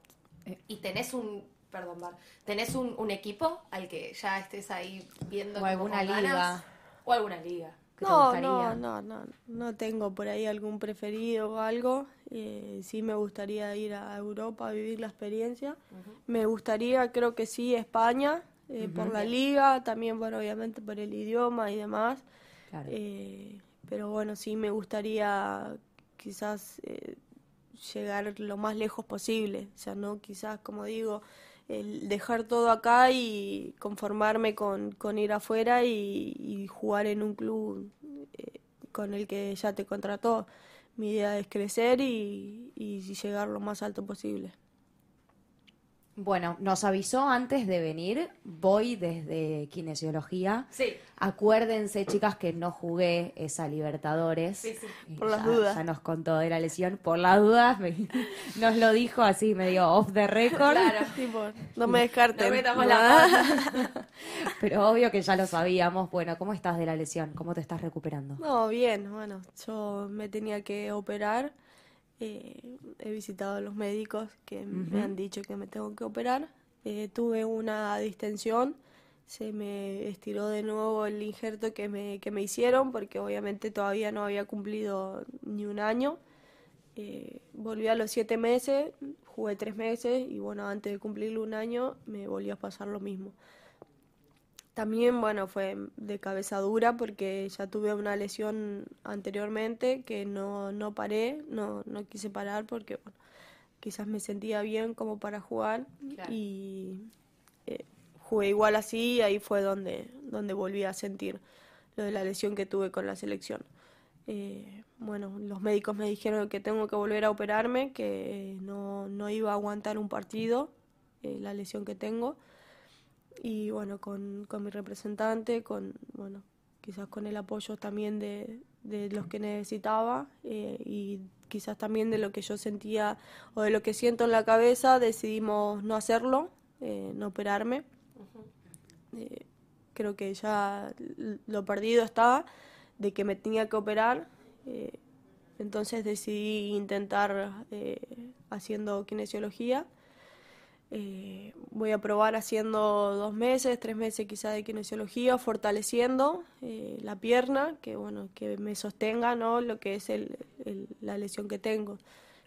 Eh. Y tenés un, perdón, Bar, tenés un, un equipo al que ya estés ahí viendo O alguna con ganas? liga. O alguna liga. ¿Qué te No, gustaría? no, no, no, no tengo por ahí algún preferido o algo. Eh, sí me gustaría ir a Europa a vivir la experiencia. Me gustaría, creo que sí, España, eh, por la liga, también, bueno, obviamente por el idioma y demás. Claro. Eh, pero bueno, sí me gustaría quizás eh, llegar lo más lejos posible. O sea, no quizás, como digo, el dejar todo acá y conformarme con, con ir afuera y, y jugar en un club eh, con el que ya te contrató. Mi idea es crecer y, y llegar lo más alto posible. Bueno, nos avisó antes de venir, voy desde kinesiología. Sí. Acuérdense, chicas, que no jugué esa Libertadores. Sí, sí. Por las dudas. Ya nos contó de la lesión. Por las dudas, me- nos lo dijo así, medio off the record. Claro. Tipo, no me descarten. No metamos la pata. Pero obvio que ya lo sabíamos. Bueno, ¿cómo estás de la lesión? ¿Cómo te estás recuperando? No, bien, bueno, yo me tenía que operar. Eh, he visitado a los médicos que me han dicho que me tengo que operar. Eh, tuve una distensión se me estiró de nuevo el injerto que me, que me hicieron, porque obviamente todavía no había cumplido ni un año. Eh, volví a los siete meses, jugué tres meses y bueno, antes de cumplir un año me volvió a pasar lo mismo. También, bueno, fue de cabeza dura porque ya tuve una lesión anteriormente que no, no paré, no, no quise parar porque, bueno, quizás me sentía bien como para jugar y eh, jugué igual así y ahí fue donde, donde volví a sentir lo de la lesión que tuve con la selección. Eh, bueno, los médicos me dijeron que tengo que volver a operarme, que no, no iba a aguantar un partido, eh, la lesión que tengo y bueno, con, con mi representante, con, bueno, quizás con el apoyo también de, de los que necesitaba eh, y quizás también de lo que yo sentía o de lo que siento en la cabeza, decidimos no hacerlo, eh, no operarme. Eh, creo que ya lo perdido estaba de que me tenía que operar, entonces decidí intentar haciendo kinesiología eh, voy a probar haciendo dos meses, tres meses quizá de kinesiología, fortaleciendo eh, la pierna, que bueno, que me sostenga ¿no? lo que es el, la lesión que tengo.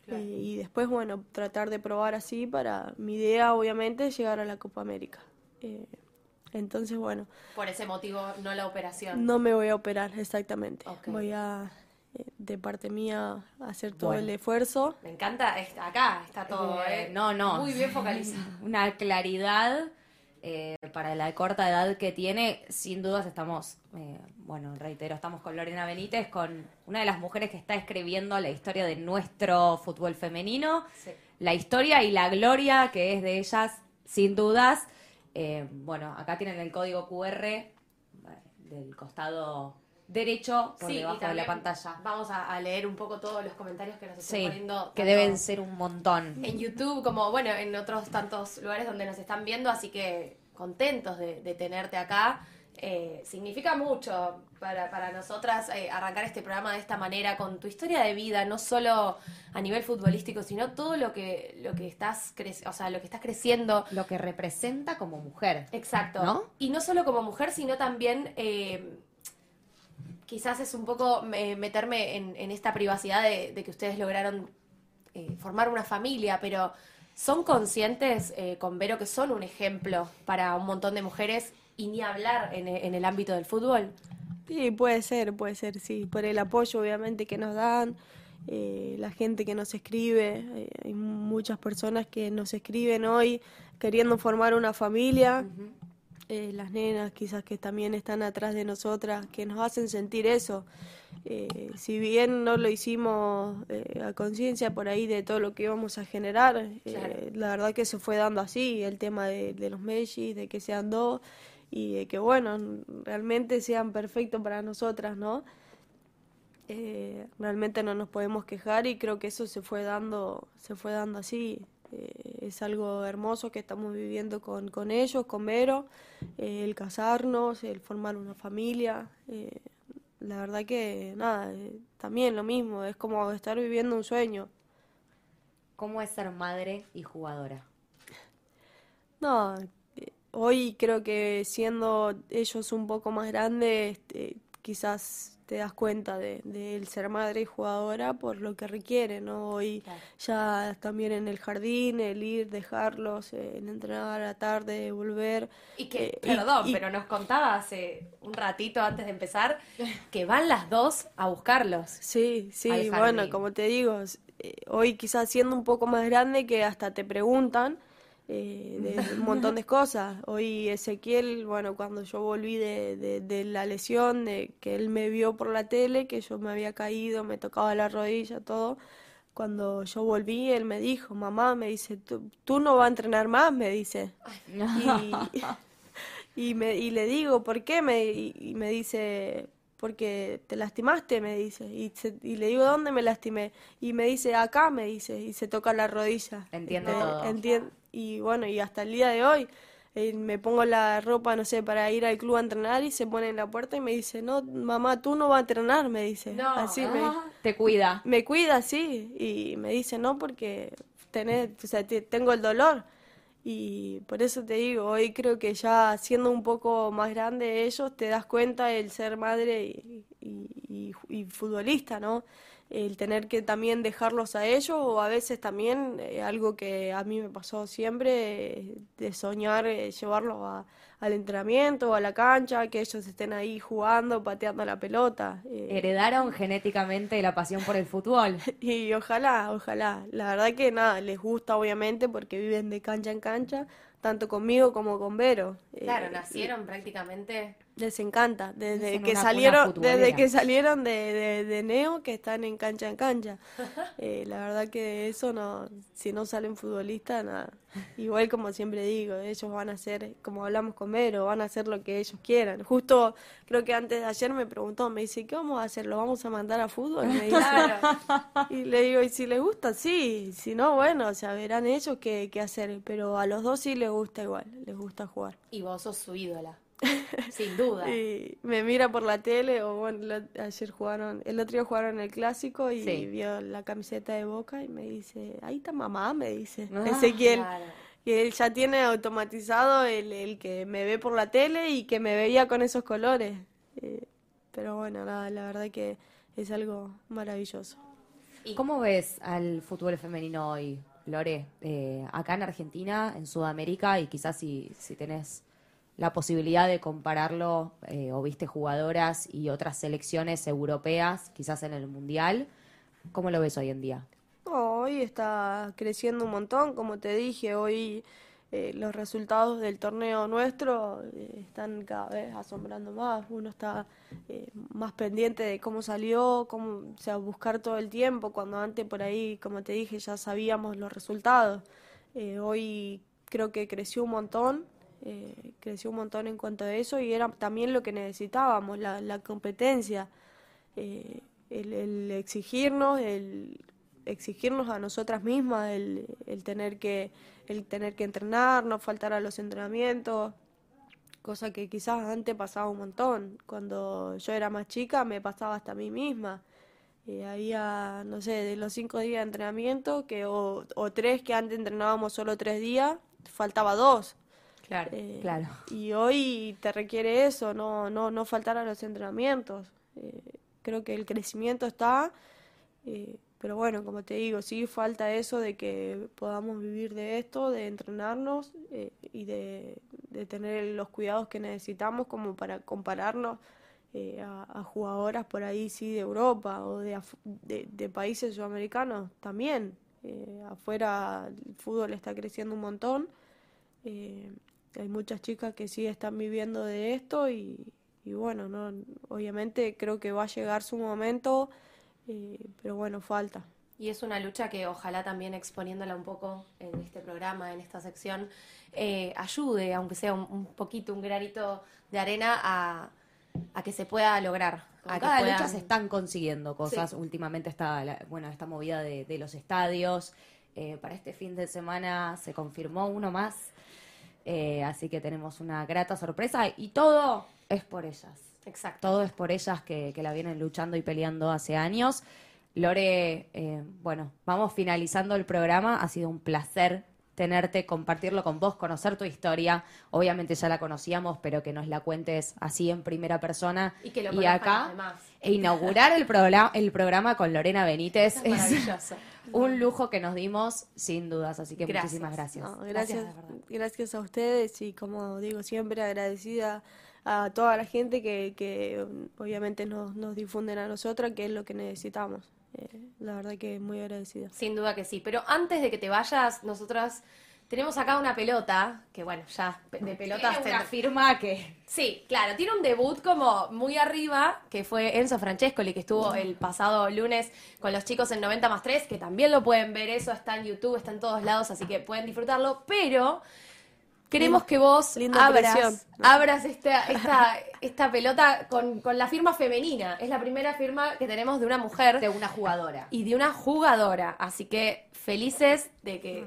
Eh, y después, bueno, tratar de probar así para mi idea, obviamente, es llegar a la Copa América. entonces, bueno. Por ese motivo, no la operación. No me voy a operar, exactamente. Voy a de parte mía hacer todo el esfuerzo. Me encanta, acá está todo, eh, ¿eh? No, no. Muy bien focalizado. Una claridad eh, para la corta edad que tiene. Sin dudas estamos, eh, bueno, reitero, estamos con Lorena Benítez, con una de las mujeres que está escribiendo la historia de nuestro fútbol femenino. La historia y la gloria que es de ellas, sin dudas. bueno, acá tienen el código QR del costado derecho por debajo de la pantalla. Vamos a, leer un poco todos los comentarios que nos están poniendo. Que deben ser un montón. En YouTube, como bueno, en otros tantos lugares donde nos están viendo, así que contentos de, tenerte acá. Eh, significa mucho para, para nosotras eh, arrancar este programa de esta manera, con tu historia de vida, no solo a nivel futbolístico, sino todo lo que, lo que estás o sea, lo que estás creciendo. Lo que representa como mujer. Exacto. Y no solo como mujer, sino también eh, quizás es un poco eh, meterme en, esta privacidad de, que ustedes lograron eh, formar una familia, pero ¿son conscientes eh, con Vero que son un ejemplo para un montón de mujeres y ni hablar en, el ámbito del fútbol? Sí, puede ser, puede ser, sí, por el apoyo obviamente que nos dan, la gente que nos escribe, hay muchas personas que nos escriben hoy queriendo formar una familia. Eh, las nenas quizás que también están atrás de nosotras, que nos hacen sentir eso. Eh, si bien no lo hicimos eh, a conciencia por ahí de todo lo que íbamos a generar, la verdad que se fue dando así, el tema de, los Messi, de que sean dos y de que, bueno, realmente sean perfectos para nosotras, ¿no? realmente no nos podemos quejar y creo que eso se fue dando, se fue dando así. Eh, es algo hermoso que estamos viviendo con, con ellos, con Vero, eh, el casarnos, el formar una familia. Eh, la verdad que nada, también lo mismo, es como estar viviendo un sueño. ¿Cómo es ser madre y jugadora? No, hoy creo que siendo ellos un poco más grandes, este, quizás te das cuenta de, el ser madre y jugadora por lo que requiere, ¿no? Hoy ya también en el jardín, el ir, dejarlos, eh, el entrenar a la tarde, volver. Y que, eh, perdón, pero nos contaba hace un ratito antes de empezar que van las dos a buscarlos. Sí, sí, bueno, como te digo, eh, hoy quizás siendo un poco más grande que hasta te preguntan eh, de un montón de cosas. Hoy Ezequiel, bueno, cuando yo volví de, de, la lesión, de que él me vio por la tele, que yo me había caído, me tocaba la rodilla, todo. Cuando yo volví, él me dijo, mamá, me dice, tú, no vas a entrenar más, me dice. Y, me, y le digo, ¿por qué? Me, y, me dice, porque te lastimaste, me dice. Y, y, le digo, ¿dónde me lastimé? Y me dice, acá, me dice, y se toca la rodilla. Entiendo todo y bueno, y hasta el día de hoy eh, me pongo la ropa, no sé, para ir al club a entrenar y se pone en la puerta y me dice, no, mamá, tú no vas a entrenar, me dice. No, Así me, ah, te cuida. Me cuida, sí, y me dice, no, porque tenés, o sea, tengo el dolor. Y por eso te digo, hoy creo que ya siendo un poco más grande ellos, te das cuenta el ser madre y, y- futbolista, ¿no? El tener que también dejarlos a ellos o a veces también eh, algo que a mí me pasó siempre, eh, de soñar eh, llevarlos a- al entrenamiento o a la cancha, que ellos estén ahí jugando, pateando la pelota. eh, Heredaron genéticamente la pasión por el fútbol. y ojalá, ojalá. La verdad que nada, les gusta obviamente porque viven de cancha en cancha, tanto conmigo como con Vero. Eh, Claro, nacieron prácticamente. Les encanta, desde que una salieron, desde que salieron de, de, de Neo, que están en cancha en cancha. Eh, la verdad que eso no, si no salen futbolistas, nada. Igual como siempre digo, ellos van a hacer, como hablamos con Vero, van a hacer lo que ellos quieran. Justo creo que antes de ayer me preguntó, me dice, ¿qué vamos a hacer? ¿Lo vamos a mandar a fútbol? Me dice. Y le digo, y si les gusta, sí, si no, bueno, o sea, verán ellos qué, qué hacer, pero a los dos sí les gusta igual, les gusta jugar. Y vos sos su ídola. Sin duda. Y me mira por la tele, o bueno, ayer jugaron, el otro día jugaron el clásico y Sí. vio la camiseta de Boca y me dice, ahí está mamá, me dice Ah, Ezequiel. Claro. Y él ya tiene automatizado el, el que me ve por la tele y que me veía con esos colores. Eh, pero bueno, nada, la verdad que es algo maravilloso. Y- ¿Cómo ves al fútbol femenino hoy, Lore? Eh, acá en Argentina, en Sudamérica, y quizás si, si tenés la posibilidad de compararlo eh, o viste jugadoras y otras selecciones europeas, quizás en el Mundial, ¿cómo lo ves hoy en día? Hoy está creciendo un montón, como te dije, hoy eh, los resultados del torneo nuestro eh, están cada vez asombrando más, uno está más pendiente de cómo salió, cómo, o sea, buscar todo el tiempo, cuando antes por ahí, como te dije, ya sabíamos los resultados. Hoy creo que creció un montón, eh, creció un montón en cuanto a eso y era también lo que necesitábamos, la, la competencia, eh, el, el exigirnos, el exigirnos a nosotras mismas, el, el tener que el tener que entrenar, no faltar a los entrenamientos, cosa que quizás antes pasaba un montón. Cuando yo era más chica me pasaba hasta a mí misma. Eh, había, no sé, de los cinco días de entrenamiento, que o, o tres que antes entrenábamos solo tres días, faltaba dos. Claro. Eh, Claro. Y hoy te requiere eso, no, no, no faltar a los entrenamientos. Eh, creo que el crecimiento está, eh, pero bueno, como te digo, sí falta eso de que podamos vivir de esto, de entrenarnos eh, y de, de tener los cuidados que necesitamos como para compararnos eh, a, a jugadoras por ahí, sí, de Europa o de, de, de países sudamericanos también. Afuera el fútbol está creciendo un montón. Eh, hay muchas chicas que sí están viviendo de esto y, y bueno, no, obviamente creo que va a llegar su momento, eh, pero bueno, falta. Y es una lucha que ojalá también exponiéndola un poco en este programa, en esta sección, eh, ayude, aunque sea un, un poquito, un granito de arena, a, a que se pueda lograr. Con A que cada lucha puedan- se están consiguiendo cosas. Últimamente está, la- bueno, esta movida de, de los estadios. Eh, para este fin de semana se confirmó uno más. Eh, así que tenemos una grata sorpresa y todo es por ellas. Exacto. Todo es por ellas que, que la vienen luchando y peleando hace años. Lore, eh, bueno, vamos finalizando el programa. Ha sido un placer tenerte, compartirlo con vos, conocer tu historia. Obviamente ya la conocíamos, pero que nos la cuentes así en primera persona. Y que lo conozcan acá, e inaugurar el, programa el programa con Lorena Benítez Es es maravilloso. un lujo que nos dimos, sin dudas. Así que Gracias. muchísimas gracias. No, gracias, de verdad. gracias a ustedes y como digo siempre agradecida a toda la gente que, que obviamente nos, nos difunden a nosotras, que es lo que necesitamos. Eh, la verdad que muy agradecida. Sin duda que sí. Pero antes de que te vayas, nosotras tenemos acá una pelota, que bueno, ya de pelotas Tiene una firma que Sí, claro, tiene un debut como muy arriba, que fue Enzo Francescoli, que estuvo el pasado lunes con los chicos en 90 más 3, que también lo pueden ver, eso está en YouTube, está en todos lados, así que pueden disfrutarlo, pero queremos que vos linda abras, abras esta, esta, esta pelota con, con la firma femenina. Es la primera firma que tenemos de una mujer de una jugadora. y de una jugadora, así que felices de que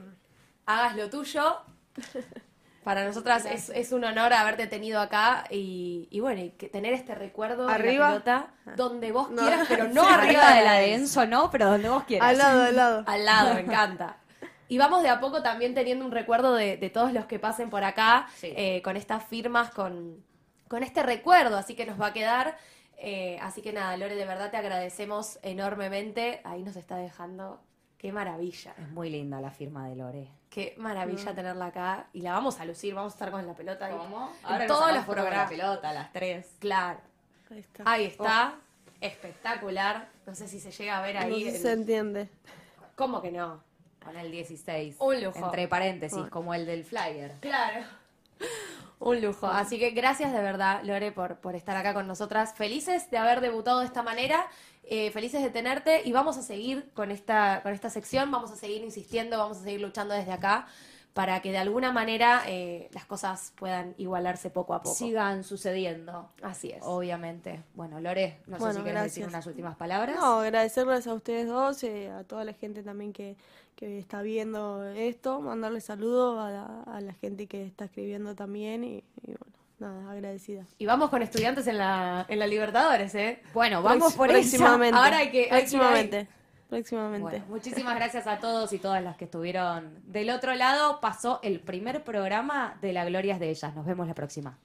hagas lo tuyo. Para nosotras es, es un honor haberte tenido acá y, y bueno, y que tener este recuerdo de la pelota donde vos No. quieras, pero no arriba de la de Enzo, no, pero donde vos quieras. Al lado, al lado. Al lado, me encanta. Y vamos de a poco también teniendo un recuerdo de, de todos los que pasen por acá, Sí. eh, con estas firmas, con, con este recuerdo, así que nos va a quedar. Eh, así que nada, Lore, de verdad te agradecemos enormemente. Ahí nos está dejando. Qué maravilla. Es muy linda la firma de Lore. Qué maravilla tenerla acá. Y la vamos a lucir, vamos a estar con la pelota ahí. Ahora En nos todos los con la programas. pelota las tres. Claro. Ahí está. Ahí está. Espectacular. No sé si se llega a ver No ahí. sé si el- se entiende. ¿Cómo que no? Con el 16. Un lujo. Entre paréntesis, Bueno. como el del flyer. Claro. Un lujo. Así que gracias de verdad, Lore, por, por estar acá con nosotras. Felices de haber debutado de esta manera, eh, felices de tenerte y vamos a seguir con esta, con esta sección, vamos a seguir insistiendo, vamos a seguir luchando desde acá para que de alguna manera eh, las cosas puedan igualarse poco a poco. Sigan sucediendo. Así es. Obviamente. Bueno, Lore, no sé Bueno, si quieres decir unas últimas palabras. No, agradecerles a ustedes dos, eh, a toda la gente también que, que está viendo esto, mandarles saludos a la, a la gente que está escribiendo también y, y bueno, nada, agradecida. Y vamos con estudiantes en la, en la Libertadores, ¿eh? Bueno, vamos Prox- por esa. próximamente. Ahora hay que- hay próximamente. Próximamente. Bueno, muchísimas gracias a todos y todas las que estuvieron del otro lado. Pasó el primer programa de La Glorias de Ellas. Nos vemos la próxima.